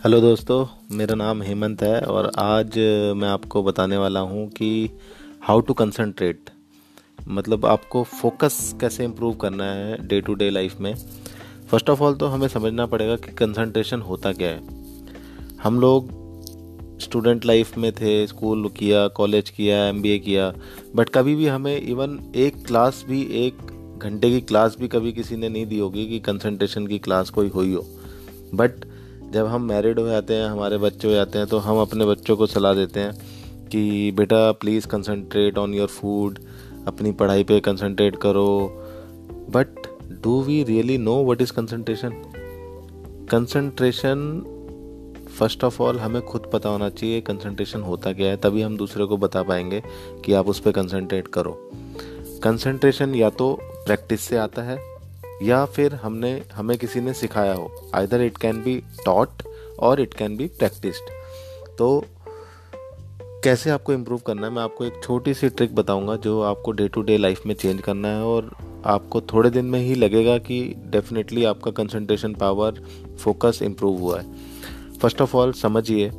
Hello दोस्तों, मेरा नाम हेमंत है और आज मैं आपको बताने वाला हूँ कि हाउ टू कंसंट्रेट मतलब आपको फोकस कैसे इम्प्रूव करना है डे टू डे लाइफ में। फ़र्स्ट ऑफ़ ऑल तो हमें समझना पड़ेगा कि कंसंट्रेशन होता क्या है। हम लोग स्टूडेंट लाइफ में थे स्कूल किया कॉलेज किया एमबीए किया बट कभी भी हमें इवन एक क्लास भी, एक घंटे की क्लास भी कभी किसी ने नहीं दी होगी कि कंसंट्रेशन की क्लास कोई हुई हो। बट जब हम मैरिड हो जाते हैं, हमारे बच्चे हो जाते हैं तो हम अपने बच्चों को सलाह देते हैं कि, बेटा please concentrate on your food अपनी पढ़ाई पे कंसंट्रेट करो। But do we really know what is concentration concentration first of all हमें खुद पता होना चाहिए कंसंट्रेशन होता क्या है, तभी हम दूसरे को बता पाएँगे कि आप उस पर कंसंट्रेट करो। कंसंट्रेशन या तो प्रैक्टिस से आता है या फिर हमने, हमें किसी ने सिखाया हो। Either it can be taught or it can be practised तो कैसे आपको इम्प्रूव करना है? मैं आपको एक छोटी सी ट्रिक बताऊँगा जो आपको डे टू डे लाइफ में चेंज करना है और आपको थोड़े दिन में ही लगेगा कि डेफिनेटली आपका कंसंट्रेशन पावर फोकस इम्प्रूव हुआ है। फ़र्स्ट ऑफ़ ऑल समझिए,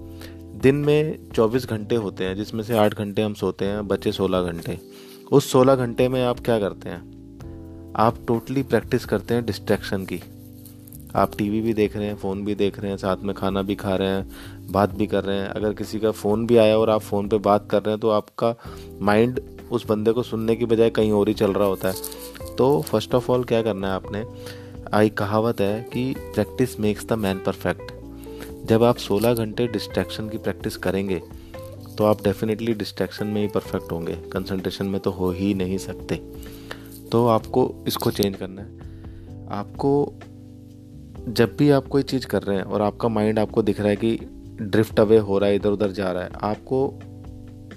दिन में 24 घंटे होते हैं, जिसमें से 8 घंटे हम सोते हैं, बचे 16 घंटे। उस 16 घंटे में आप क्या करते हैं? आप टोटली प्रैक्टिस करते हैं डिस्ट्रैक्शन की। आप टीवी भी देख रहे हैं फ़ोन भी देख रहे हैं, साथ में खाना भी खा रहे हैं, बात भी कर रहे हैं। अगर किसी का फ़ोन भी आया और आप फ़ोन पे बात कर रहे हैं तो आपका माइंड उस बंदे को सुनने की बजाय कहीं और ही चल रहा होता है। तो फ़र्स्ट ऑफ़ ऑल क्या करना है आपने? आई कहावत है कि practice makes the man perfect जब आप 16 घंटे डिस्ट्रैक्शन की प्रैक्टिस करेंगे तो आप डेफिनेटली डिस्ट्रैक्शन में ही परफेक्ट होंगे। कंसंट्रेशन में तो हो ही नहीं सकते। तो आपको इसको चेंज करना है। आपको जब भी आप कोई चीज़ कर रहे हैं और आपका माइंड आपको दिख रहा है कि ड्रिफ्ट अवे हो रहा है, इधर उधर जा रहा है, आपको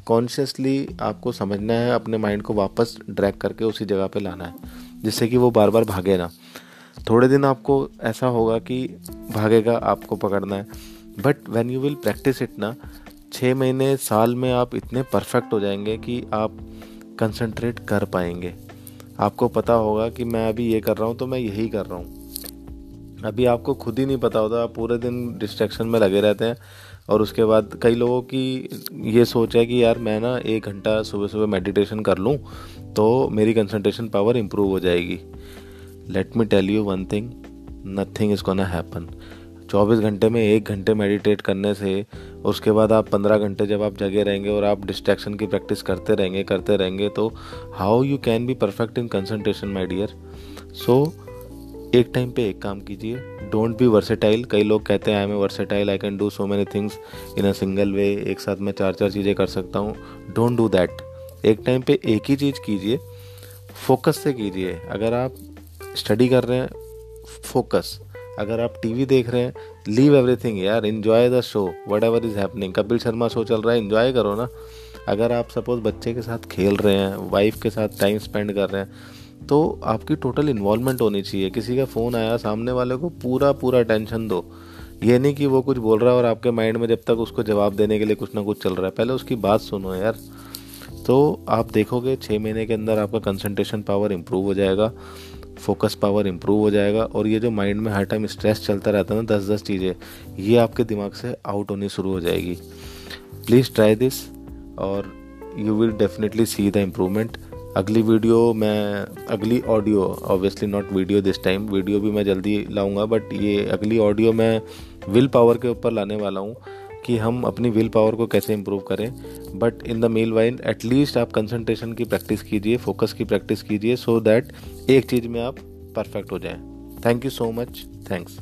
कॉन्शियसली आपको समझना है, अपने माइंड को वापस ड्रैग करके उसी जगह पे लाना है, जिससे कि वो बार बार भागे ना। थोड़े दिन आपको ऐसा होगा कि भागेगा, आपको पकड़ना है। But when you will practise it ना छः महीने, साल में आप इतने परफेक्ट हो जाएँगे कि आप कंसंट्रेट कर पाएँगे। आपको पता होगा कि मैं अभी ये कर रहा हूँ तो मैं यही कर रहा हूँ। अभी आपको खुद ही नहीं पता होता, आप पूरे दिन डिस्ट्रैक्शन में लगे रहते हैं। और उसके बाद कई लोगों की ये सोच है कि यार, मैं ना एक घंटा सुबह सुबह मेडिटेशन कर लूँ तो मेरी कंसंट्रेशन पावर इम्प्रूव हो जाएगी। Let me tell you one thing nothing is gonna happen चौबीस घंटे में एक घंटे मेडिटेट करने से उसके बाद आप पंद्रह घंटे जब आप जगे रहेंगे और आप डिस्ट्रैक्शन की प्रैक्टिस करते रहेंगे करते रहेंगे तो how you can be perfect in concentration my dear so एक टाइम पे एक काम कीजिए। डोंट बी वर्सेटाइल कई लोग कहते हैं I am versatile I can do so many things in a single way एक साथ मैं चार चार चीज़ें कर सकता हूँ. डोंट डू दैट एक टाइम पे एक ही चीज़ कीजिए। फोकस से कीजिए। अगर आप स्टडी कर रहे हैं फोकस अगर आप टीवी देख रहे हैं लीव एवरीथिंग यार enjoy the show whatever is happening Kapil Sharma show चल रहा है इन्जॉय करो ना। अगर आप सपोज़ बच्चे के साथ खेल रहे हैं वाइफ के साथ टाइम स्पेंड कर रहे हैं तो आपकी टोटल इन्वॉल्वमेंट होनी चाहिए। किसी का फ़ोन आया, सामने वाले को पूरा पूरा टेंशन दो। ये नहीं कि वो कुछ बोल रहा है और आपके माइंड में जब तक उसको जवाब देने के लिए कुछ ना कुछ चल रहा है। पहले उसकी बात सुनो यार। तो आप देखोगे छः महीने के अंदर आपका कंसंट्रेशन पावर इम्प्रूव हो जाएगा। फोकस पावर इम्प्रूव हो जाएगा और ये जो माइंड में हर टाइम स्ट्रेस चलता रहता है ना दस दस चीज़ें, ये आपके दिमाग से आउट होनी शुरू हो जाएगी। प्लीज़ ट्राई दिस और you will definitely see the improvement अगली वीडियो मैं, अगली audio obviously not video this time video भी मैं जल्दी लाऊँगा बट ये अगली ऑडियो मैं विल पावर के ऊपर लाने वाला हूँ। कि हम अपनी विल पावर को कैसे इम्प्रूव करें। But in the mean while at least आप कंसंट्रेशन की प्रैक्टिस कीजिए फोकस की प्रैक्टिस कीजिए सो दैट एक चीज़ में आप परफेक्ट हो जाएँ। Thank you so much thanks